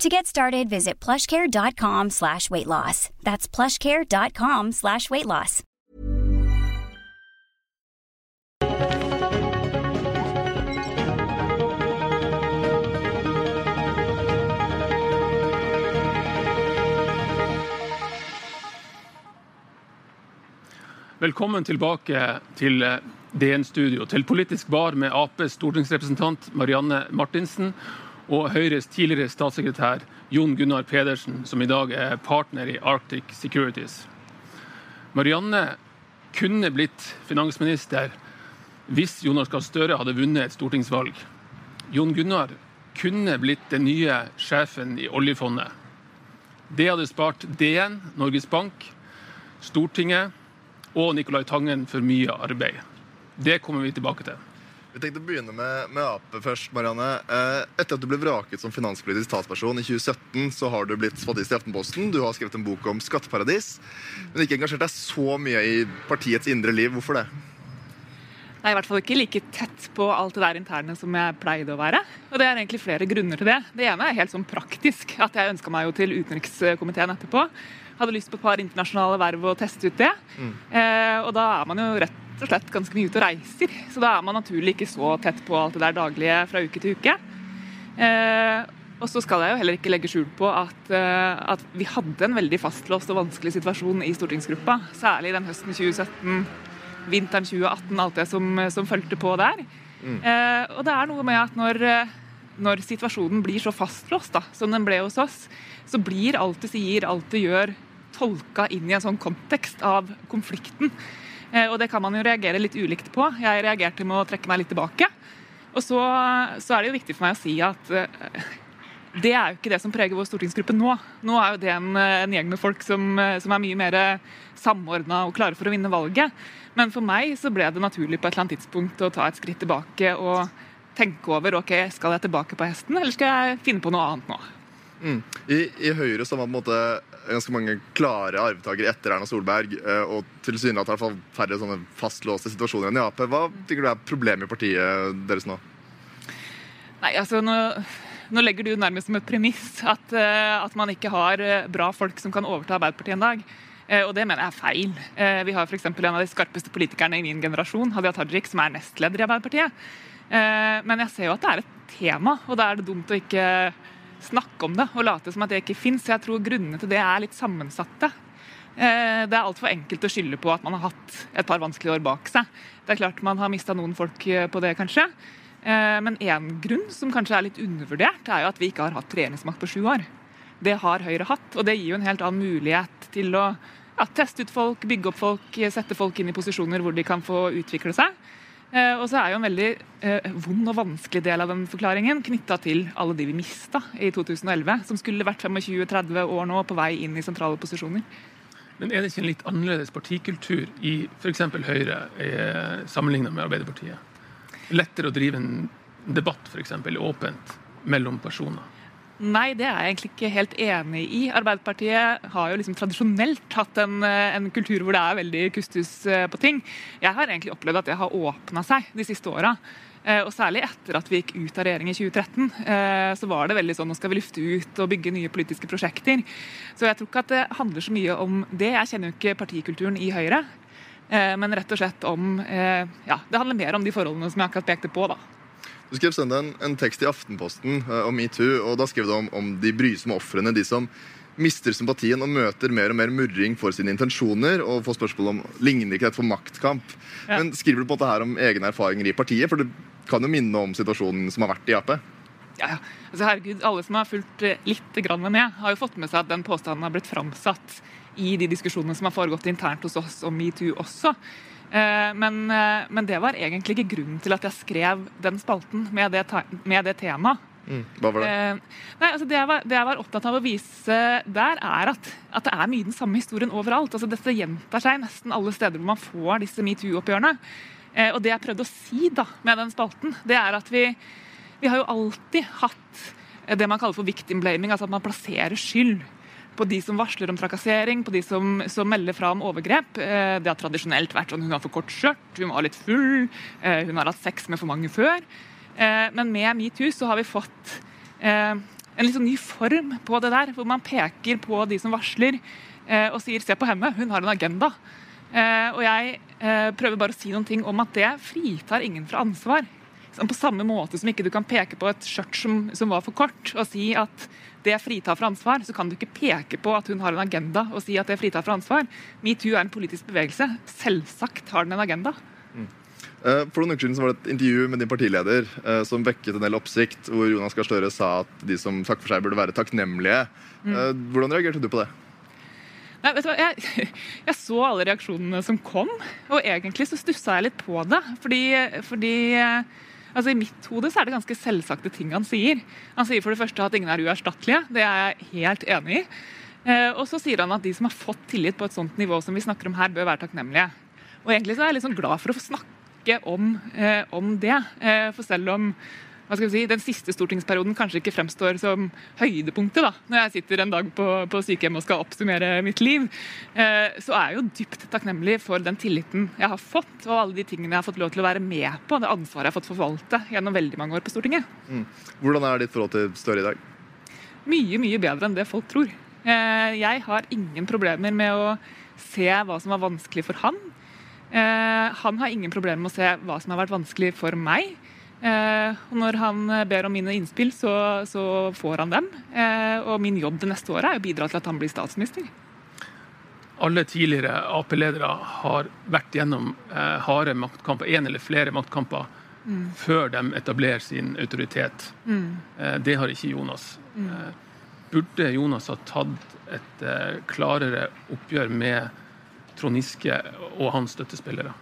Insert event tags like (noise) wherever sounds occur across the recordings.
To get started, visit plushcare.com slash weight loss. That's plushcare.com slash weight loss. Velkommen tilbake til eh, DN-studio, til Politisk bar med Aps stortingsrepresentant Marianne Martinsen og Høyres tidligere statssekretær Jon Gunnar Pedersen, som i dag er partner i Arctic Securities. Marianne kunne blitt finansminister hvis Jonas Gahr Støre hadde vunnet et stortingsvalg. Jon Gunnar kunne blitt den nye sjefen i oljefondet. Det hadde spart DN, Norges Bank, Stortinget og Nicolai Tangen for mye arbeid. Det kommer vi tilbake til. Vi tenkte å begynne med, med Ap først. Marianne. Eh, etter at du ble vraket som finanspolitisk talsperson i 2017, så har du blitt spadist i Aftenposten. Du har skrevet en bok om skatteparadis, men ikke engasjert deg så mye i partiets indre liv. Hvorfor det? Jeg er i hvert fall ikke like tett på alt det der interne som jeg pleide å være. Og det er egentlig flere grunner til det. Det ene er helt sånn praktisk. At jeg ønska meg jo til utenrikskomiteen etterpå. Hadde lyst på et par internasjonale verv og teste ut det. Mm. Eh, og da er man jo rett og slett ganske mye ute og reiser. Så da er man naturlig ikke så tett på alt det der daglige fra uke til uke. Eh, og så skal jeg jo heller ikke legge skjul på at, uh, at, vi hadde en veldig fastlåst og vanskelig situasjon i stortingsgruppa. Særlig den høsten 2017, vinteren 2018, alt det som, som fulgte på der. Mm. Uh, og det er noe med at når, når situasjonen blir så fastlåst da, som den ble hos oss, så blir alt du sier, alt du gjør, tolka inn i en sånn kontekst av konflikten. Uh, og det kan man jo reagere litt ulikt på. Jeg reagerte med å trekke meg litt tilbake. Og så, så er det jo viktig for meg å si at det er jo ikke det som preger vår stortingsgruppe nå. Nå er jo det en, en gjeng med folk som, som er mye mer samordna og klare for å vinne valget. Men for meg så ble det naturlig på et eller annet tidspunkt å ta et skritt tilbake og tenke over ok, skal jeg tilbake på hesten, eller skal jeg finne på noe annet nå. Mm. I, I, Høyre så var på en måte ganske mange klare arvtakere etter Erna Solberg, eh, og tilsynelatende færre sånne fastlåste situasjoner enn i Ap. Hva tenker du er problemet i partiet deres nå? Nei, altså nå nå legger du nærmest som et premiss at, eh, at, man ikke har eh, bra folk som kan overta Arbeiderpartiet en dag. Og det mener jeg er feil. Vi har f.eks. en av de skarpeste politikerne i min generasjon, Hadia Tajik, som er nestleder i Arbeiderpartiet. Men jeg ser jo at det er et tema, og da er det dumt å ikke snakke om det og late som at det ikke fins. Jeg tror grunnene til det er litt sammensatte. Det er altfor enkelt å skylde på at man har hatt et par vanskelige år bak seg. Det er klart man har mista noen folk på det, kanskje. Eh, men én grunn som kanskje er litt undervurdert, er jo at vi ikke har hatt regjeringsmakt på sju år. Det har Høyre hatt, og det gir jo en helt annen mulighet til å ja, teste ut folk, bygge opp folk, sette folk inn i posisjoner hvor de kan få utvikle seg. Eh, og så er jo en veldig eh, vond og vanskelig del av den forklaringen knytta til alle de vi mista i 2011, som skulle vært 25-30 år nå på vei inn i sentrale posisjoner. Men er det ikke en litt annerledes partikultur i f.eks. Høyre sammenlignet med Arbeiderpartiet? lettere å drive en debatt eksempel, åpent mellom personer? Nei, det er jeg egentlig ikke helt enig i. Arbeiderpartiet har jo liksom tradisjonelt hatt en, en, kultur hvor det er veldig kustus eh, på ting. Jeg har egentlig opplevd at det har åpna seg de siste åra. Eh, og særlig etter at vi gikk ut av regjering i 2013, eh, så var det veldig sånn nå skal vi lufte ut og bygge nye politiske prosjekter. Så jeg tror ikke at det handler så mye om det. Jeg kjenner jo ikke partikulturen i Høyre. Eh, men rett og slett om eh, Ja, det handler mer om de forholdene som jeg akkurat pekte på, da. Du skrev søndag en, en, tekst i Aftenposten uh, om metoo, og da skrev du om, om de brysomme ofrene. De som mister sympatien og møter mer og mer murring for sine intensjoner, og får spørsmål om ligner ikke dette for maktkamp. Ja. Men Skriver du på dette her om egne erfaringer i partiet? For det kan jo minne om situasjonen som har vært i Ap? Ja. Altså, herregud, Alle som har fulgt litt grann med, har jo fått med seg at den påstanden har blitt framsatt i de diskusjonene som har foregått internt hos oss om metoo også. Eh, men, eh, men, det var egentlig ikke grunnen til at jeg skrev den spalten med det, med det temaet. Mm. Hva var det? Eh, nei, altså det, jeg var, det, jeg var, opptatt av å vise der, er at, at, det er mye den samme historien overalt. Altså Dette gjentar seg nesten alle steder hvor man får disse metoo-oppgjørene. Eh, og det jeg prøvde å si da med den spalten, det er at vi, vi har jo alltid hatt det man kaller for victim blaming, altså at man plasserer skyld på de som varsler om trakassering, på de som, som melder fra om overgrep. Eh, det har tradisjonelt vært sånn hun har for kort skjørt, hun var litt full, eh, hun har hatt sex med for mange før. Eh, men med metoo har vi fått en litt sånn ny form på det der, hvor man peker på de som varsler og sier 'se på henne, hun har en agenda'. Og jeg prøver bare å si noen ting om at det fritar ingen fra ansvar. På samme måte som ikke du kan peke på et skjørt som, som var for kort, og si at det fritar for ansvar, så kan du ikke peke på at hun har en agenda og si at det fritar for ansvar. Metoo er en politisk bevegelse. Selvsagt har den en agenda. Mm. Eh, for noen uker siden var det et intervju med din partileder eh, som vekket en del oppsikt, hvor Jonas Gahr Støre sa at de som takker for seg, burde være takknemlige. Mm. Eh, hvordan reagerte du på det? Nei, vet du hva? Jeg, (laughs) jeg, så alle reaksjonene som kom, og egentlig så stussa jeg litt på det. Fordi, fordi Altså I mitt hode så er det ganske selvsagte ting han sier. Han sier for det første at ingen er uerstattelige. Det er jeg helt enig i. Eh, og så sier han at de som har fått tillit på et sånt nivå som vi snakker om her, bør være takknemlige. Og egentlig så er jeg litt sånn glad for å få snakke om, eh, om det. Eh, for selv om hva skal vi si, den siste stortingsperioden kanskje ikke fremstår som høydepunktet da, når jeg sitter en dag på, på sykehjem og skal oppsummere mitt liv, eh, så er jeg jo dypt takknemlig for den tilliten jeg har fått, og alle de tingene jeg har fått lov til å være med på, det ansvaret jeg har fått forvalte gjennom veldig mange år på Stortinget. Mm. Hvordan er ditt forhold til Støre i dag? Mye, mye bedre enn det folk tror. Eh, jeg har ingen problemer med å se hva som var vanskelig for han. Eh, han har ingen problemer med å se hva som har vært vanskelig for meg. Eh, og når han ber om mine innspill, så, så får han dem. Eh, og min jobb det neste året er å bidra til at han blir statsminister. Alle tidligere Ap-ledere har vært gjennom eh, harde maktkamper, én eller flere maktkamper, mm. før de etablerer sin autoritet. Mm. Eh, det har ikke Jonas. Mm. Eh, burde Jonas ha tatt et eh, klarere oppgjør med Trond Giske og hans støttespillere?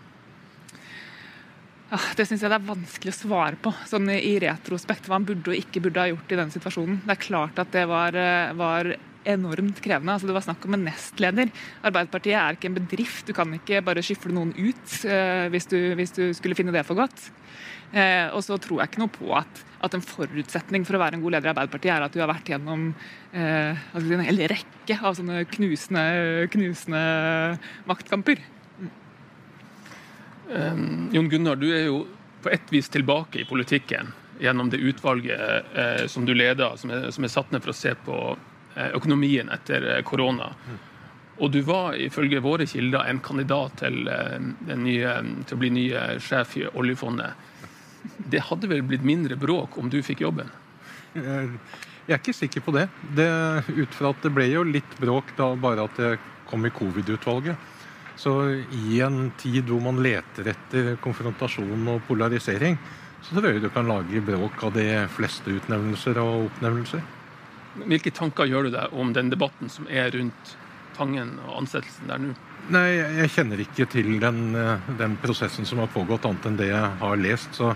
Det syns jeg det er vanskelig å svare på, sånn i retrospekt. Hva han burde og ikke burde ha gjort i den situasjonen. Det er klart at det var, eh, var enormt krevende. Altså, det var snakk om en nestleder. Arbeiderpartiet er ikke en bedrift. Du kan ikke bare skyfle noen ut eh, hvis, du, hvis, du, skulle finne det for godt. Eh, og så tror jeg ikke noe på at, at, en forutsetning for å være en god leder i Arbeiderpartiet er at du har vært gjennom uh, en hel rekke av sånne knusende, knusende maktkamper. Um, Jon Gunnar, du er jo på et vis tilbake i politikken gjennom det utvalget eh, som du leder, som er, som er, satt ned for å se på eh, økonomien etter eh, korona. Og du var ifølge våre kilder en kandidat til, eh, nye, til å bli ny sjef i oljefondet. Det hadde vel blitt mindre bråk om du fikk jobben? Jeg er ikke sikker på det. det ut fra at det ble jo litt bråk da bare at jeg kom i covid-utvalget. Så i en tid hvor man leter etter konfrontasjon og polarisering, så tror jeg du kan lage bråk av de fleste utnevnelser og oppnevnelser. Hvilke tanker gjør du deg om den debatten som er rundt Tangen og ansettelsen der nå? Nei, jeg kjenner ikke til den, den, prosessen som har pågått, annet enn det jeg har lest. Så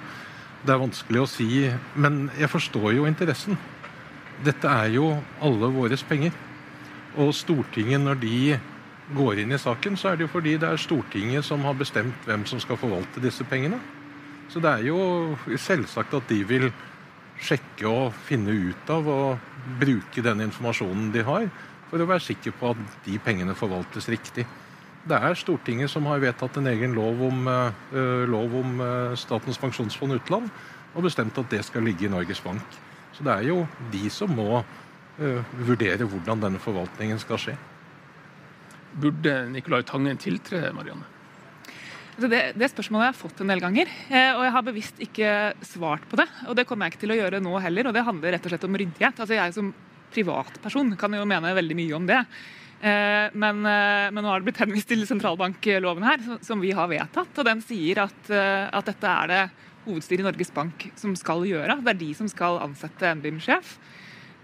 det er vanskelig å si. Men jeg forstår jo interessen. Dette er jo alle våres penger. Og Stortinget, når de går inn i saken, så er det jo fordi det er Stortinget som har bestemt hvem som skal forvalte disse pengene. Så det er jo selvsagt at de vil sjekke og finne ut av og bruke den informasjonen de har, for å være sikker på at de pengene forvaltes riktig. Det er Stortinget som har vedtatt en egen lov om, uh, lov om uh, Statens pensjonsfond utland, og bestemt at det skal ligge i Norges Bank. Så det er jo de som må uh, vurdere hvordan denne forvaltningen skal skje. Burde Nicolai Tangen tiltre, Marianne? Altså, det, det, spørsmålet jeg har jeg fått en del ganger, eh, og jeg har bevisst ikke svart på det. Og det kommer jeg ikke til å gjøre nå heller, og det handler rett og slett om ryddighet. Altså Jeg som privatperson kan jo mene veldig mye om det. Eh, men, eh, men nå har det blitt henvist til sentralbankloven her, som vi har vedtatt. Og den sier at, at dette er det hovedstyret i Norges Bank som skal gjøre. Det er de som skal ansette NBIM-sjef.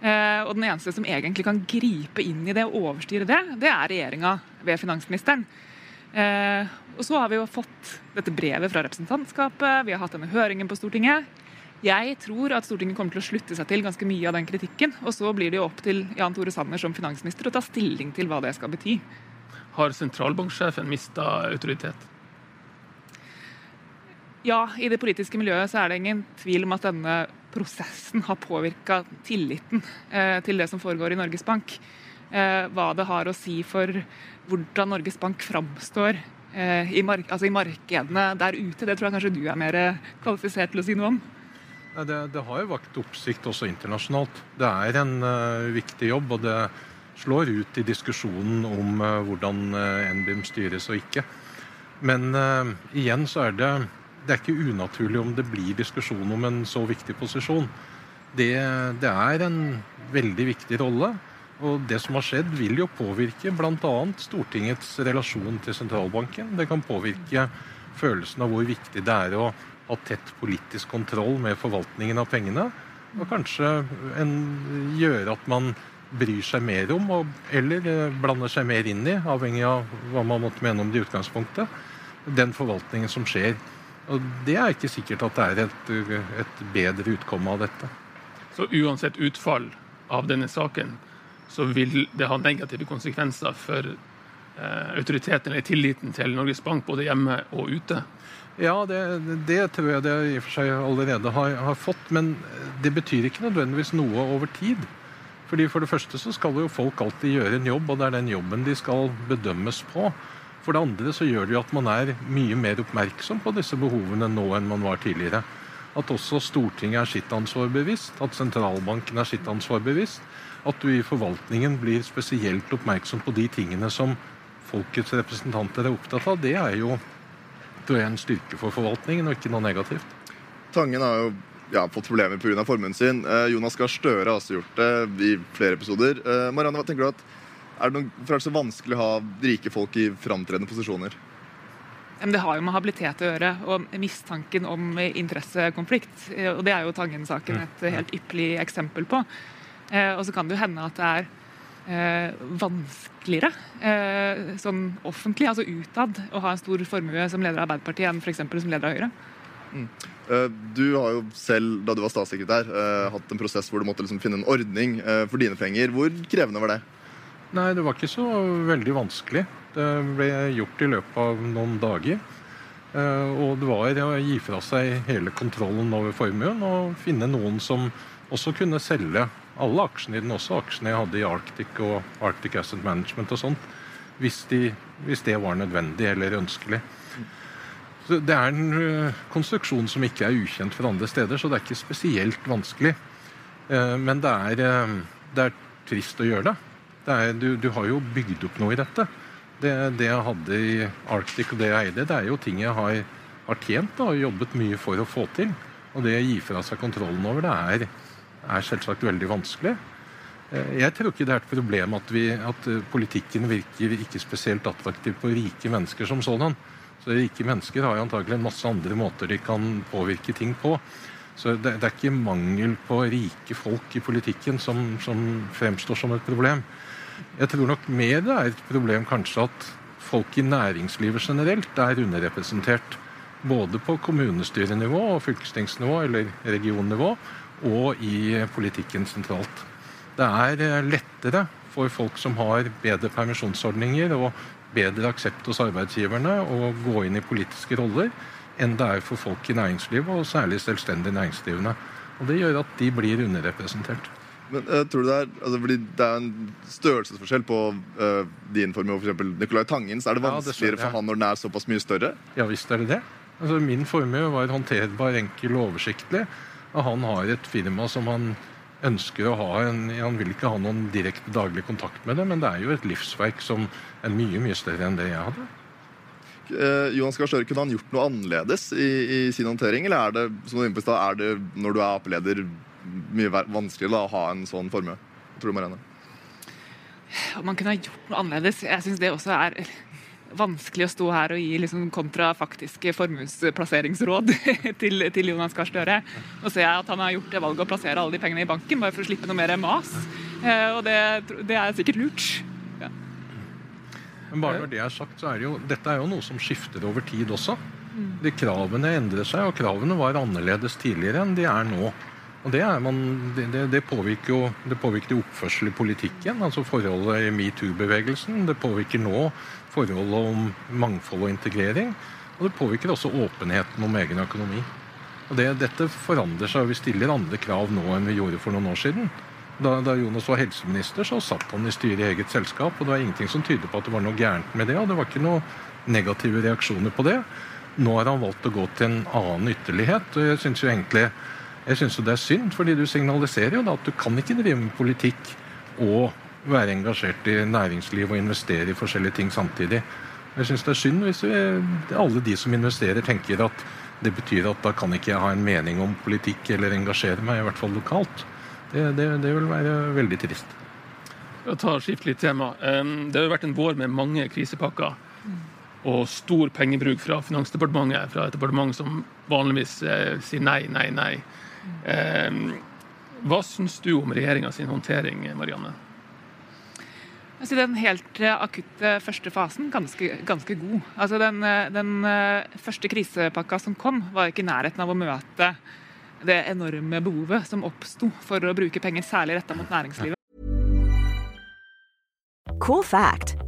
Eh, og den eneste som egentlig kan gripe inn i det og overstyre det, det er regjeringa ved finansministeren. Eh, og så har vi jo fått dette brevet fra representantskapet, vi har hatt denne høringen på Stortinget. Jeg tror at Stortinget kommer til å slutte seg til ganske mye av den kritikken. Og så blir det jo opp til Jan Tore Sanner som finansminister å ta stilling til hva det skal bety. Har sentralbanksjefen mista autoritet? Ja, i det politiske miljøet så er det ingen tvil om at denne prosessen har påvirka tilliten eh, til det som foregår i Norges Bank. Eh, hva det har å si for hvordan Norges Bank framstår eh, i, mark altså i, markedene der ute. Det tror jeg kanskje du er mer kvalifisert til å si noe om. Det, det har jo vakt oppsikt også internasjonalt. Det er en uh, viktig jobb, og det slår ut i diskusjonen om uh, hvordan uh, NBIM styres og ikke. Men igjen så er det det er ikke unaturlig om det blir diskusjon om en så viktig posisjon. Det, det er en veldig viktig rolle. Og det som har skjedd, vil jo påvirke bl.a. Stortingets relasjon til sentralbanken. Det kan påvirke følelsen av hvor viktig det er å ha tett politisk kontroll med forvaltningen av pengene. Og kanskje en, gjøre at man bryr seg mer om, eller eh, blander seg mer inn i, avhengig av hva man måtte mene om det i utgangspunktet, den forvaltningen som skjer. Og det er ikke sikkert at det er et, et bedre utkomme av dette. Så uansett utfall av denne saken, så vil det ha negative konsekvenser for eh, autoriteten eller tilliten til Norges Bank både hjemme og ute? Ja, det, det tror jeg det i og for seg allerede har, har, fått. Men det betyr ikke nødvendigvis noe over tid. Fordi For det første så skal jo folk alltid gjøre en jobb, og det er den jobben de skal bedømmes på. For det andre så gjør det jo at man er mye mer oppmerksom på disse behovene nå enn man var tidligere. At også Stortinget er sitt ansvar bevisst, at sentralbanken er sitt ansvar bevisst. At du i forvaltningen blir spesielt oppmerksom på de tingene som folkets representanter er opptatt av. Det er jo tror jeg, en styrke for forvaltningen, og ikke noe negativt. Tangen har jo ja, fått problemer pga. formuen sin. Eh, Jonas Gahr Støre har også gjort det i flere episoder. Eh, Marianne, hva tenker du at er det, noe, er det så vanskelig å ha rike folk i framtredende posisjoner? Det har jo med habilitet å gjøre, og mistanken om interessekonflikt. og Det er jo Tangen-saken et helt ypperlig eksempel på. Eh, og så kan det jo hende at det er eh, vanskeligere eh, sånn offentlig, altså utad, å ha en stor formue som leder av Arbeiderpartiet enn f.eks. som leder av Høyre. Mm. Du har jo selv, da du var statssekretær, hatt en prosess hvor du måtte liksom finne en ordning for dine penger. Hvor krevende var det? Nei, det var ikke så veldig vanskelig. Det ble gjort i løpet av noen dager. Eh, og det var å gi fra seg hele kontrollen over formuen og finne noen som også kunne selge alle aksjene i den, også aksjene jeg hadde i Arctic og Arctic Asset Management og sånt, hvis, de, hvis det var nødvendig eller ønskelig. Så det er en eh, konstruksjon som ikke er ukjent for andre steder, så det er ikke spesielt vanskelig. Eh, men det er, det er trist å gjøre det. Er, du, du, har jo bygd opp noe i dette. Det, det, jeg hadde i Arctic og det jeg eide, det er jo ting jeg har, har tjent da, og jobbet mye for å få til. Og det å gi fra seg kontrollen over det er, er selvsagt veldig vanskelig. Eh, jeg tror ikke det er et problem at, vi, at eh, politikken virker ikke spesielt attraktiv på rike mennesker som sådan. Så Rike mennesker har jo antagelig en masse andre måter de kan påvirke ting på. Så det, det er ikke mangel på rike folk i politikken som, som fremstår som et problem. Jeg tror nok mer det er et problem kanskje at folk i næringslivet generelt er underrepresentert. Både på kommunestyrenivå og fylkestingsnivå eller regionnivå og i politikken sentralt. Det er eh, lettere for folk som har bedre permisjonsordninger og bedre aksept hos arbeidsgiverne å gå inn i politiske roller enn det er for folk i næringslivet, og særlig selvstendig næringsdrivende. Og Det gjør at de blir underrepresentert. Men uh, tror du Det er altså, fordi det er en størrelsesforskjell på uh, din formue og f.eks. Nicolai Tangens. Er det vanskeligere ja, det for han når den er såpass mye større? Ja visst er det det. Altså, min formue var håndterbar, enkel og oversiktlig. Og han har et firma som han ønsker å ha en, Han vil ikke ha noen direkte daglig kontakt med det, men det er jo et livsverk som er mye, mye større enn det jeg hadde. Eh, Johan Gahr kunne han gjort noe annerledes i, i sin håndtering, eller er det som du er, er det når du er Ap-leder mye vanskeligere da, å ha en sånn formue. Tror du, Marianne? Man kunne ha gjort noe annerledes. Jeg syns det også er vanskelig å stå her og gi liksom kontrafaktiske formuesplasseringsråd (laughs) til, til, Jonas Gahr Støre. Nå ser jeg at han har gjort det valget å plassere alle de pengene i banken bare for å slippe noe mer mas. Eh, og det, det er sikkert lurt. Ja. Men bare når det er sagt, så er det jo, dette er jo noe som skifter over tid også. De kravene endrer seg, og kravene var annerledes tidligere enn de er nå. Og det, man, det, det, påvirker jo det påvirker oppførsel i politikken, altså forholdet i metoo-bevegelsen. Det påvirker nå forholdet om mangfold og integrering. Og det påvirker også åpenheten om egen økonomi. Og det, Dette forandrer seg, og vi stiller andre krav nå enn vi gjorde for noen år siden. Da, da, Jonas var helseminister, så satt han i styret i eget selskap, og det var ingenting som tyder på at det var noe gærent med det, og det var ikke noen negative reaksjoner på det. Nå har han valgt å gå til en annen ytterlighet. og Jeg synes jo egentlig jeg synes jo det er synd, fordi du signaliserer jo da at du kan ikke drive med politikk og være engasjert i næringsliv og investere i forskjellige ting samtidig. Jeg syns det er synd hvis vi, alle de som investerer, tenker at det betyr at da kan ikke jeg ha en mening om politikk eller engasjere meg, i hvert fall lokalt. Det, det, det vil være veldig trist. Jeg tar skift litt tema. Det har jo vært en vår med mange krisepakker og stor pengebruk fra Finansdepartementet, fra et departement som vanligvis eh, sier nei, nei, nei. Eh, hva syns du om sin håndtering, Marianne? Altså, den helt eh, akutte første fasen ganske, ganske god. Altså, den, eh, den eh, første krisepakka som kom, var ikke i nærheten av å møte det enorme behovet som oppsto for å bruke penger, særlig retta mot næringslivet. Cool fact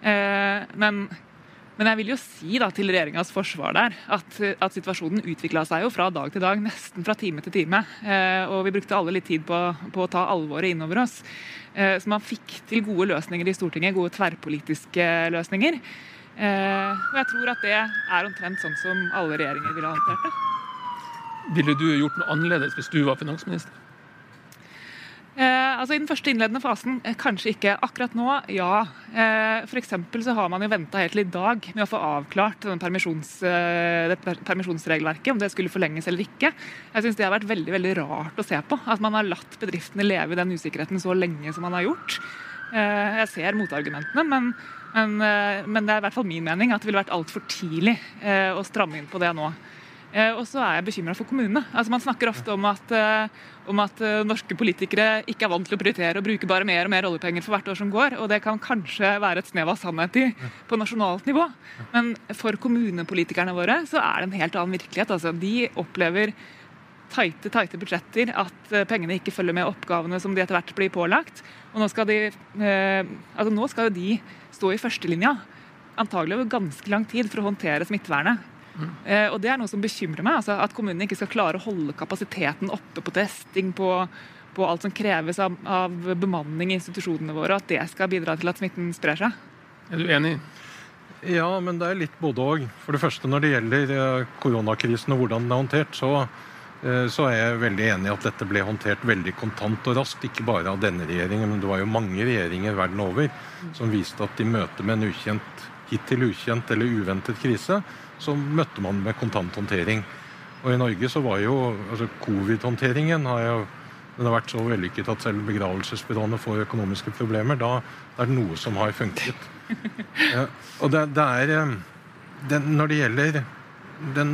Eh, men, men, jeg vil jo si da, til regjeringas forsvar der at, at situasjonen utvikla seg jo fra dag til dag, nesten fra time til time. Eh, og vi brukte alle litt tid på, på å ta alvoret innover oss. Eh, så man fikk til gode løsninger i Stortinget, gode tverrpolitiske løsninger. og jeg tror at det er omtrent sånn som alle regjeringer ville ha håndtert det. Ville du gjort noe annerledes hvis du var finansminister? Eh, altså I den første innledende fasen eh, kanskje ikke. Akkurat nå, ja. Eh, for så har man jo venta helt til i dag med å få avklart permisjons, eh, dette permisjonsregelverket, om det skulle forlenges eller ikke. Jeg syns det har vært veldig veldig rart å se på. At man har latt bedriftene leve i den usikkerheten så lenge som man har gjort. Eh, jeg ser motargumentene, men, men, eh, men, det er i hvert fall min mening at det ville vært altfor tidlig å stramme inn på det nå. Eh, og så er jeg bekymra for kommunene. Altså Man snakker ofte om at, eh, om at, eh, norske politikere ikke er vant til å prioritere og bruke bare mer og mer oljepenger for hvert år som går. Og det kan kanskje være et snev av sannhet i på nasjonalt nivå. Men for kommunepolitikerne våre så er det en helt annen virkelighet. Altså, de opplever tighte, tighte budsjetter, at pengene ikke følger med oppgavene som de etter hvert blir pålagt. Og nå skal, de, altså nå skal jo de stå i førstelinja, antagelig over ganske lang tid, for å håndtere smittevernet. Eh, og Det er noe som bekymrer meg. altså At kommunene ikke skal klare å holde kapasiteten oppe på testing, på, på alt som kreves av, av, bemanning i institusjonene våre, og at det skal bidra til at smitten sprer seg. Er du enig? Ja, men det er litt både òg. For det første når det gjelder eh, koronakrisen og hvordan den er håndtert, så, eh, så er jeg veldig enig i at dette ble håndtert veldig kontant og raskt. Ikke bare av denne regjeringen, men det var jo mange regjeringer verden over som viste at i møte med en ukjent, hittil ukjent eller uventet krise, så møtte man med kontanthåndtering. Og i Norge så var jo altså covid-håndteringen har jo den har vært så vellykket at selv begravelsesbyråene får økonomiske problemer. Da er det noe som har funket. (laughs) Ja, og det, det er eh, den, Når det gjelder den,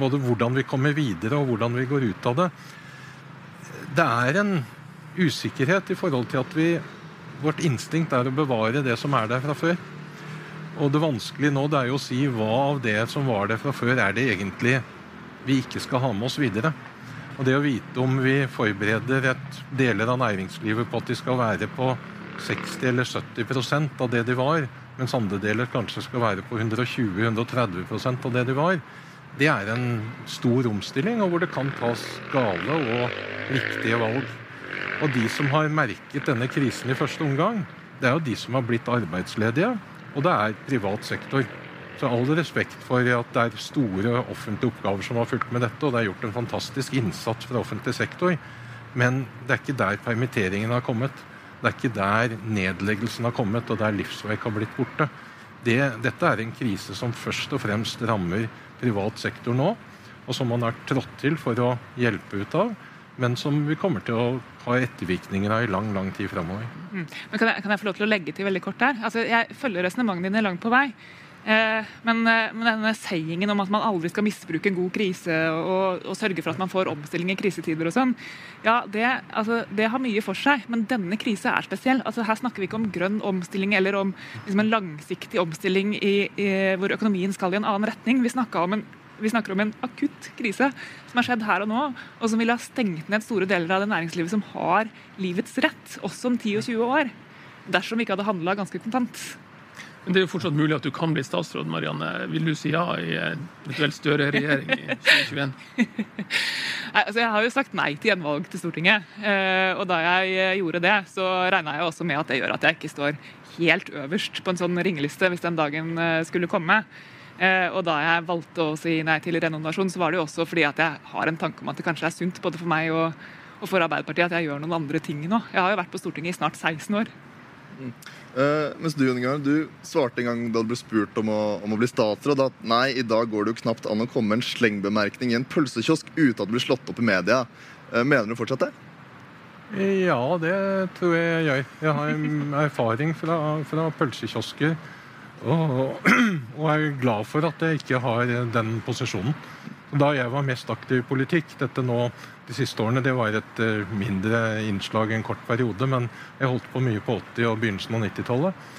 både hvordan vi kommer videre og hvordan vi går ut av det Det er en usikkerhet i forhold til at vi vårt instinkt er å bevare det som er der fra før. Og det vanskelige nå det er jo å si hva av det som var der fra før, er det egentlig vi ikke skal ha med oss videre. Og det å vite om vi forbereder et deler av næringslivet på at de skal være på 60 eller 70% av det de var, mens andre deler kanskje skal være på 120-130% av det de var, det er en stor omstilling, og hvor det kan tas gale og riktige valg. Og de som har merket denne krisen i første omgang, det er jo de som har blitt arbeidsledige, og det er privat sektor. Så all respekt for at det er store offentlige oppgaver som har fulgt med dette, og det er gjort en fantastisk innsats fra offentlig sektor, men det er ikke der permitteringen har kommet. Det er ikke der nedleggelsen har kommet, og der livsverk har blitt borte. Det, dette er en krise som først og fremst rammer privat sektor nå, og som man har trådt til for å hjelpe ut av, men som vi kommer til å ha ettervirkninger av i lang lang tid framover. Mm. Kan, kan, jeg få lov til å legge til veldig kort der? Altså, jeg følger resonnementene dine langt på vei. Eh, men, eh, men, denne sayingen om at man aldri skal misbruke en god krise og, og sørge for at man får omstilling i krisetider og sånn, ja, det, altså, det, har mye for seg. Men denne krisa er spesiell. Altså, her snakker vi ikke om grønn omstilling eller om liksom, en langsiktig omstilling i, i, hvor økonomien skal i en annen retning. Vi, om en, vi snakker om en akutt krise som har skjedd her og nå, og som ville ha stengt ned store deler av det næringslivet som har livets rett, også om 10 og 20 år. Dersom vi ikke hadde handla ganske kontant. Men det er jo fortsatt mulig at du kan bli statsråd, Marianne. Vil du si ja i en eventuelt Støre-regjering i 2021? (laughs) Nei, altså jeg har jo sagt nei til gjenvalg til Stortinget. Eh, og da jeg eh, gjorde det, så regna jeg også med at det gjør at jeg ikke står helt øverst på en sånn ringeliste hvis den dagen eh, skulle komme. Og da jeg valgte å si nei til renominasjon, så var det jo også fordi at jeg har en tanke om at det kanskje er sunt både for meg og, og for Arbeiderpartiet at jeg gjør noen andre ting nå. Jeg har jo vært på Stortinget i snart 16 år. Mm. Uh, mens du Ingar, du svarte en gang da du ble spurt om å, om å, bli statsråd, at nei, i dag går det jo knapt an å komme med en slengbemerkning i en pølsekiosk uten at det blir slått opp i media. Uh, mener du fortsatt det? Ja, det tror jeg jeg gjør. Jeg har erfaring fra, fra pølsekiosker. Og, og er glad for at jeg ikke har den posisjonen. Da jeg var mest aktiv i politikk, dette nå de siste årene, det var et uh, mindre innslag en kort periode, men jeg holdt på mye på 80- og begynnelsen av 90-tallet.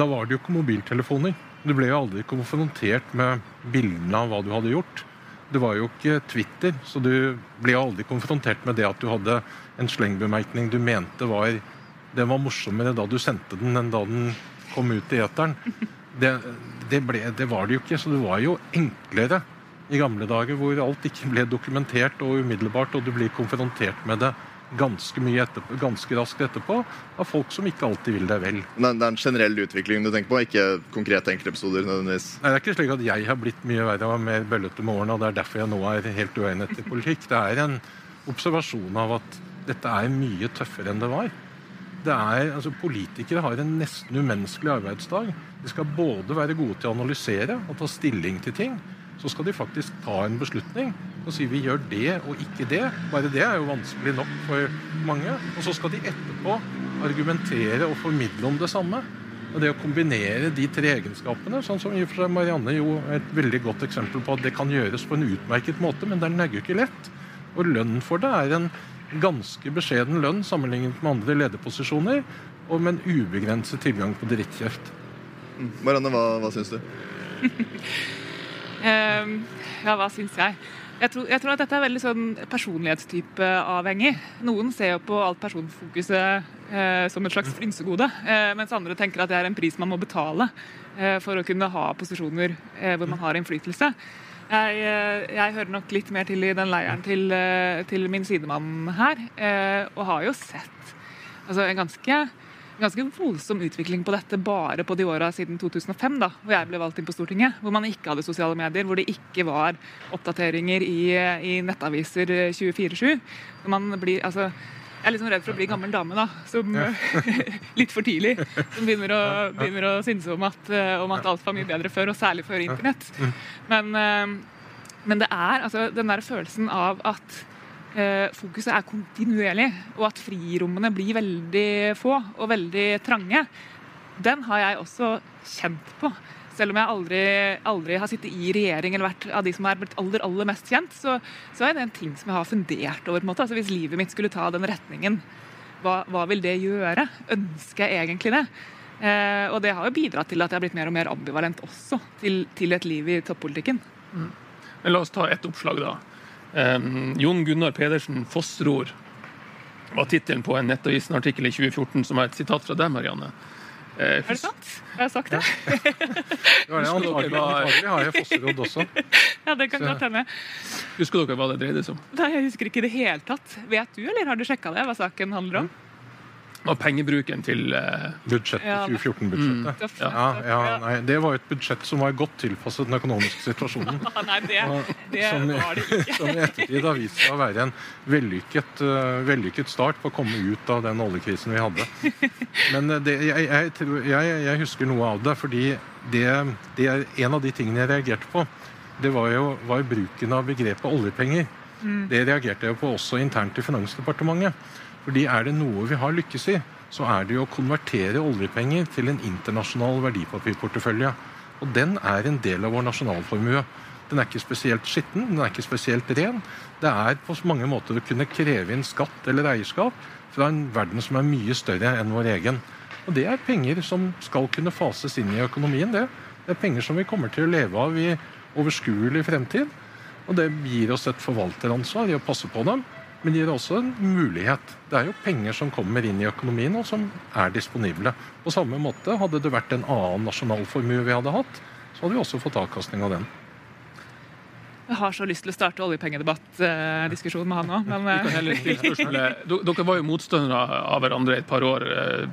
Da var det jo ikke mobiltelefoner. Du ble jo aldri konfrontert med bildene av hva du hadde gjort. Det var jo ikke Twitter, så du ble aldri konfrontert med det at du hadde en slengbemerkning du mente var det var morsommere da du sendte den, enn da den kom ut i eteren. Det, det, ble, det var det jo ikke, så det var jo enklere i gamle dager, hvor alt ikke ble dokumentert og umiddelbart, og du blir konfrontert med det ganske mye etterpå, ganske raskt etterpå av folk som ikke alltid vil deg vel. Det er en generell utvikling du tenker på, ikke konkrete enkeltepisoder nødvendigvis? Nei, Det er ikke slik at jeg har blitt mye verre og mer bøllete med årene, og det er derfor jeg nå er helt uegnet til politikk. Det er en observasjon av at dette er mye tøffere enn det var. Det er, altså Politikere har en nesten umenneskelig arbeidsdag. De skal både være gode til å analysere og ta stilling til ting så skal de faktisk ta en beslutning og si vi gjør det og ikke det. Bare det er jo vanskelig nok for mange. Og så skal de etterpå argumentere og formidle om det samme. Og Det å kombinere de tre egenskapene, sånn som i og for seg Marianne jo er et veldig godt eksempel på at det kan gjøres på en utmerket måte, men den er jo ikke lett. Og lønnen for det er en ganske beskjeden lønn sammenlignet med andre lederposisjoner, og med en ubegrenset tilgang på drittkjeft. Marianne, hva, hva syns du? um, (laughs) ja, hva syns jeg? Jeg tror, jeg tror, at dette er veldig sånn personlighetstypeavhengig. Noen ser jo på alt personfokuset eh, som et slags frynsegode, eh, mens andre tenker at det er en pris man må betale eh, for å kunne ha posisjoner eh, hvor man har innflytelse. Jeg, eh, jeg, hører nok litt mer til i den leiren til, eh, til min sidemann her, og har jo sett altså, en ganske ganske voldsom utvikling på dette bare på de åra siden 2005, da, hvor jeg ble valgt inn på Stortinget. Hvor man ikke hadde sosiale medier, hvor det ikke var oppdateringer i, i nettaviser 24-7. Man blir, altså, jeg er litt sånn redd for å bli gammel dame, da, som (laughs) litt for tidlig som begynner å, begynner å synse om at, om at, alt var mye bedre før, og særlig før internett. Mm. Men, eh, men det er altså den der følelsen av at Eh, fokuset er kontinuerlig, og at frirommene blir veldig få og veldig trange, den har jeg også kjent på. Selv om jeg aldri, aldri har sittet i regjering eller vært av de som er blitt aller, aller mest kjent, så, så er det en ting som jeg har fundert over. på en måte. Altså Hvis livet mitt skulle ta den retningen hva, hva vil det gjøre? Ønsker jeg egentlig det? Eh, og det har jo bidratt til at jeg har blitt mer og mer ambivalent også til, til et liv i toppolitikken. Mm. Men La oss ta ett oppslag, da. Eh, Jon Gunnar Pedersen fossror var tittelen på en Nettavisen-artikkel i 2014 som er et sitat fra deg, Marianne. Eh, er det sant? Har jeg sagt det? Ja. det (laughs) antagelig, har jeg fosserodd også. (laughs) Ja, det kan godt hende. Husker dere hva det dreide seg om? Nei, Jeg husker ikke i det hele tatt. Vet du, eller har du sjekka det, hva saken handler om? Mm og pengebruken til uh, Budsjettet, ja, 2014-budsjettet. Mm. Ja, ja, nei, det var et budsjett som var godt tilpasset den økonomiske situasjonen. (laughs) nei, det, det som, var det ikke. (laughs) som i ettertid har vist seg å være en vellykket, uh, vellykket, start på å komme ut av den oljekrisen vi hadde. Men uh, det, jeg, jeg, jeg, jeg, husker noe av det, fordi det, det, er en av de tingene jeg reagerte på. Det var jo var bruken av begrepet oljepenger. Mm. Det reagerte jeg på også internt i Finansdepartementet. Fordi er det noe vi har lykkes i, så er det jo å konvertere oljepenger til en internasjonal verdipapirportefølje. Og den er en del av vår nasjonalformue. Den er ikke spesielt skitten, den er ikke spesielt ren. Det er på mange måter å kunne kreve inn skatt eller eierskap fra en verden som er mye større enn vår egen. Og det er penger som skal kunne fases inn i økonomien. Det, det er penger som vi kommer til å leve av i overskuelig fremtid. Og det gir oss et forvalteransvar i å passe på dem. Men det gir også en mulighet. Det er jo penger som kommer inn i økonomien, og som er disponible. På samme måte hadde det vært en annen nasjonalformue vi hadde hatt, så hadde vi også fått avkastning av den. Jeg har så lyst til å starte oljepengedebattdiskusjon med han òg, men eh, (laughs) Dere var jo motstandere av hverandre et par år, eh,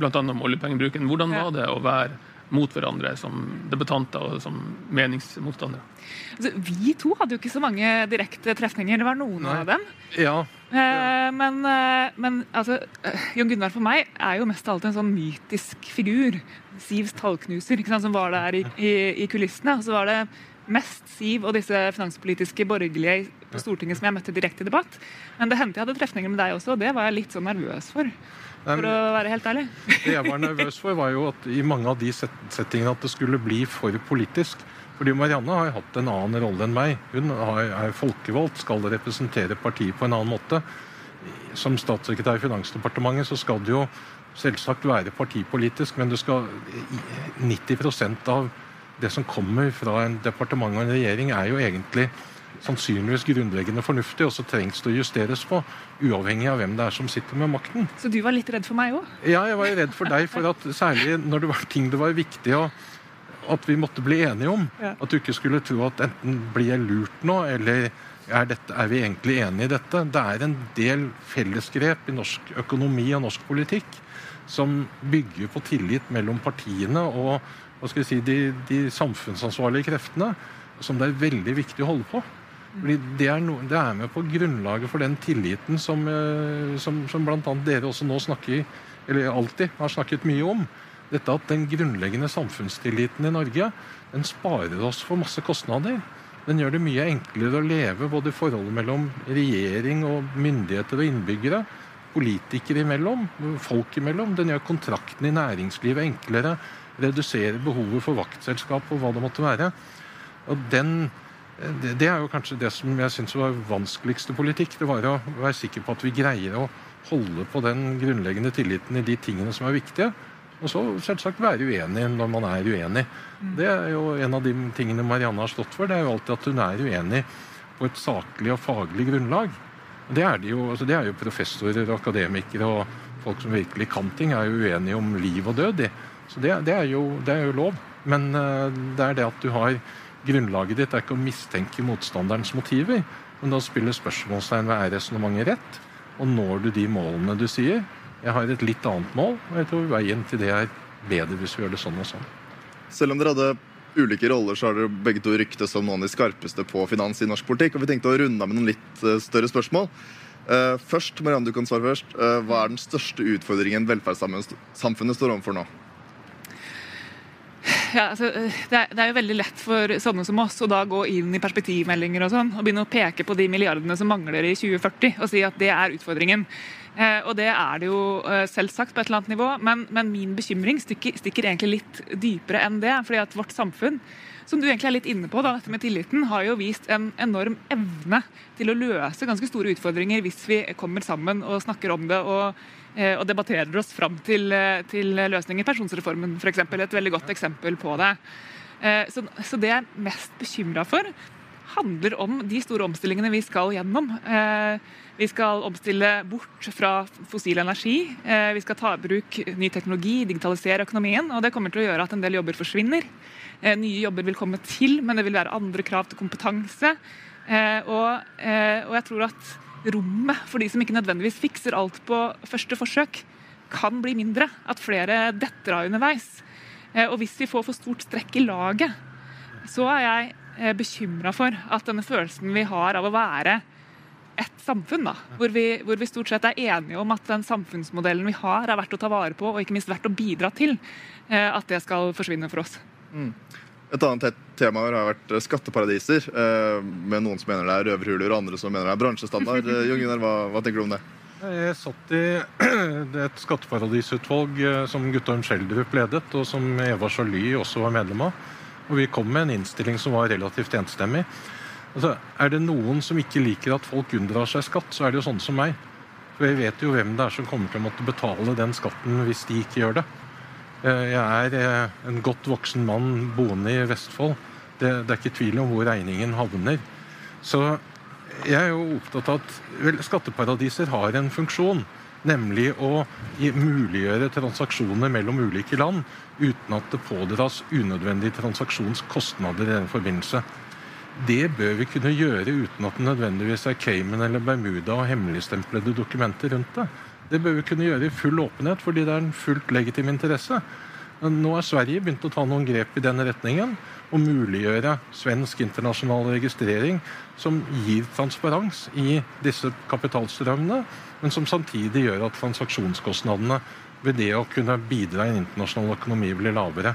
bl.a. om oljepengebruken. Hvordan var det å være mot hverandre som debutanter og som meningsmotstandere? Altså, vi to hadde jo ikke så mange direkte trefninger. Det var noen Nei. av dem. Ja. Eh, men, eh, men altså, eh, Jon Gunnar for meg er jo mest av alt en sånn mytisk figur. Sivs tallknuser, som var der i, i, i kulissene. Og så var det mest Siv og disse finanspolitiske borgerlige på Stortinget som jeg møtte direkte i debatt. Men det hendte jeg hadde trefninger med deg også, og det var jeg litt sånn nervøs for. For å være helt ærlig. (laughs) Det jeg var nervøs for, var jo at i mange av de settingene at det skulle bli for politisk. Fordi Marianne har hatt en annen rolle enn meg. Hun er folkevalgt, skal representere partiet på en annen måte. Som statssekretær i Finansdepartementet så skal det jo selvsagt være partipolitisk, men du skal 90% av det som kommer fra en departement og en regjering, er jo egentlig sannsynligvis grunnleggende fornuftig, og så trengs det å justeres på, uavhengig av hvem det er som sitter med makten. Så du var litt redd for meg òg? Ja, jeg var redd for deg. For at særlig når det var ting det var viktig å, at vi måtte bli enige om. Ja. At du ikke skulle tro at enten blir jeg lurt nå, eller er, dette, er vi egentlig enige i dette? Det er en del fellesgrep i norsk økonomi og norsk politikk som bygger på tillit mellom partiene og si, de, de samfunnsansvarlige kreftene, som det er veldig viktig å holde på. Fordi det er, no, det er, med på grunnlaget for den tilliten som, eh, som, som bl.a. dere også nå snakker eller alltid har snakket mye om. Dette at Den grunnleggende samfunnstilliten i Norge den sparer oss for masse kostnader. Den gjør det mye enklere å leve både forholdet mellom regjering og myndigheter og innbyggere, politikere imellom, folk imellom. Den gjør kontrakten i næringslivet enklere, reduserer behovet for vaktselskap og hva det måtte være. Og den det, det, er jo kanskje det som jeg syns var vanskeligste politikk. Det var å være sikker på at vi greier å holde på den grunnleggende tilliten i de tingene som er viktige. Og så selvsagt være uenig når man er uenig. Mm. Det er jo en av de tingene Marianne har stått for. Det er jo alltid at hun er uenig på et saklig og faglig grunnlag. Det er, de jo, altså det er jo professorer og akademikere og folk som virkelig kan ting, er jo uenige om liv og død. Så det, det, er jo, det, er jo, lov. Men uh, det er det at du har grunnlaget ditt er ikke å mistenke motstanderens motiver, men da spiller spørsmålstegn ved er resonnementet rett, og når du de målene du sier. Jeg har et litt annet mål, og jeg tror veien til det er bedre hvis vi gjør det sånn og sånn. Selv om dere hadde ulike roller, så har dere begge to ryktes som noen av de skarpeste på finans i norsk politikk. og Vi tenkte å runde av med noen litt eh, større spørsmål. Uh, først, Marianne, du kan svare først. Uh, hva er den største utfordringen velferdssamfunnet står overfor nå? Ja, altså, det, er, det, er, jo veldig lett for sånne som oss å da gå inn i perspektivmeldinger og sånn, og begynne å peke på de milliardene som mangler i 2040, og si at det er utfordringen. Eh, og det er det jo eh, selvsagt på et eller annet nivå, men, men min bekymring stikker, stikker, egentlig litt dypere enn det. fordi at vårt samfunn som du egentlig er litt inne på, da, dette med tilliten, har jo vist en enorm evne til å løse ganske store utfordringer hvis vi kommer sammen og snakker om det og, eh, og debatterer oss fram til, til løsninger. Pensjonsreformen f.eks. et veldig godt eksempel på det. Så, så det jeg er mest bekymra for, handler om de store omstillingene vi skal gjennom. Vi skal omstille bort fra fossil energi. Vi skal ta i bruk ny teknologi, digitalisere økonomien. og Det kommer til å gjøre at en del jobber forsvinner. Eh, nye jobber vil komme til, men det vil være andre krav til kompetanse. Eh, og, eh, og jeg tror at rommet for de som ikke nødvendigvis fikser alt på første forsøk, kan bli mindre. At flere detter av underveis. Og hvis vi får for stort strekk i laget, så er jeg bekymra for at denne følelsen vi har av å være et samfunn, da, hvor vi, hvor vi, stort sett er enige om at den samfunnsmodellen vi har, er verdt å ta vare på og ikke minst verdt å bidra til, at det skal forsvinne for oss. Mm. Et annet tema har vært eh, skatteparadiser, eh, med noen som mener det er røverhuler, og andre som mener det er bransjestandard. (laughs) Eh, Jon Gunnar, hva, hva, tenker du om det? Jeg satt i (clears throat) et skatteparadisutvalg som Guttorm Schjelderup ledet, og som Eva Joly også var medlem av. Og vi kom med en innstilling som var relativt enstemmig. Altså, er det noen som ikke liker at folk unndrar seg skatt, så er det jo sånne som meg. For jeg vet jo hvem det er som kommer til å måtte betale den skatten hvis de ikke gjør det. Eh, jeg er eh, en godt voksen mann boende i Vestfold. Det, det, er ikke tvil om hvor regningen havner. Så jeg er jo opptatt av at vel, skatteparadiser har en funksjon. Nemlig å muliggjøre transaksjoner mellom ulike land uten at det pådras unødvendige transaksjonskostnader i den forbindelse. Det bør vi kunne gjøre uten at det nødvendigvis er Cayman eller Bermuda og hemmeligstemplede dokumenter rundt det. Det bør vi kunne gjøre i full åpenhet, fordi det er en fullt legitim interesse. Men nå har Sverige begynt å ta noen grep i den retningen og muliggjøre svensk internasjonal registrering som gir transparens i disse kapitalstrømmene, men som samtidig gjør at transaksjonskostnadene ved det å kunne bidra i en internasjonal økonomi blir lavere.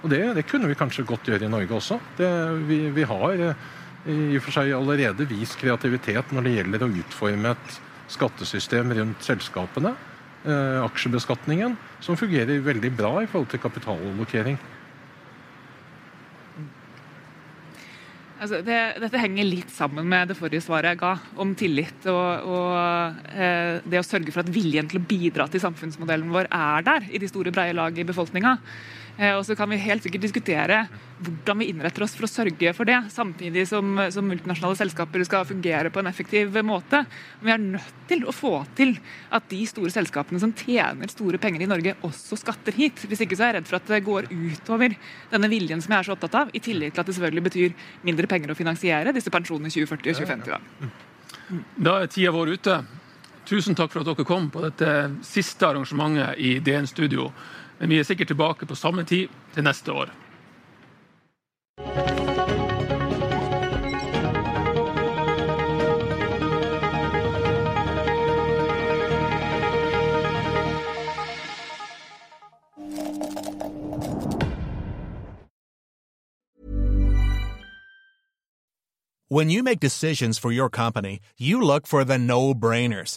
Og det, det, kunne vi kanskje godt gjøre i Norge også. Det, vi, vi, har eh, i og for seg allerede vist kreativitet når det gjelder å utforme et skattesystem rundt selskapene, eh, aksjebeskatningen, som fungerer veldig bra i forhold til kapitalallokering. Altså, det, dette henger litt sammen med det forrige svaret jeg ga om tillit og, og eh, det å sørge for at viljen til å bidra til samfunnsmodellen vår er der i de store, breie lag i befolkninga. Eh, og så kan vi helt sikkert diskutere hvordan vi innretter oss for å sørge for det, samtidig som, som, multinasjonale selskaper skal fungere på en effektiv måte. Men vi er nødt til å få til at de store selskapene som tjener store penger i Norge, også skatter hit. Hvis ikke så er jeg redd for at det går utover denne viljen som jeg er så opptatt av, i tillegg til at det selvfølgelig betyr mindre penger å finansiere disse pensjonene i 2040 og 2050. Da, da er tida vår ute. Tusen takk for at dere kom på dette siste arrangementet i DN Studio. Men vi er sikkert tilbake på samme tid til neste år. When you make decisions for your company, you look for the no-brainers.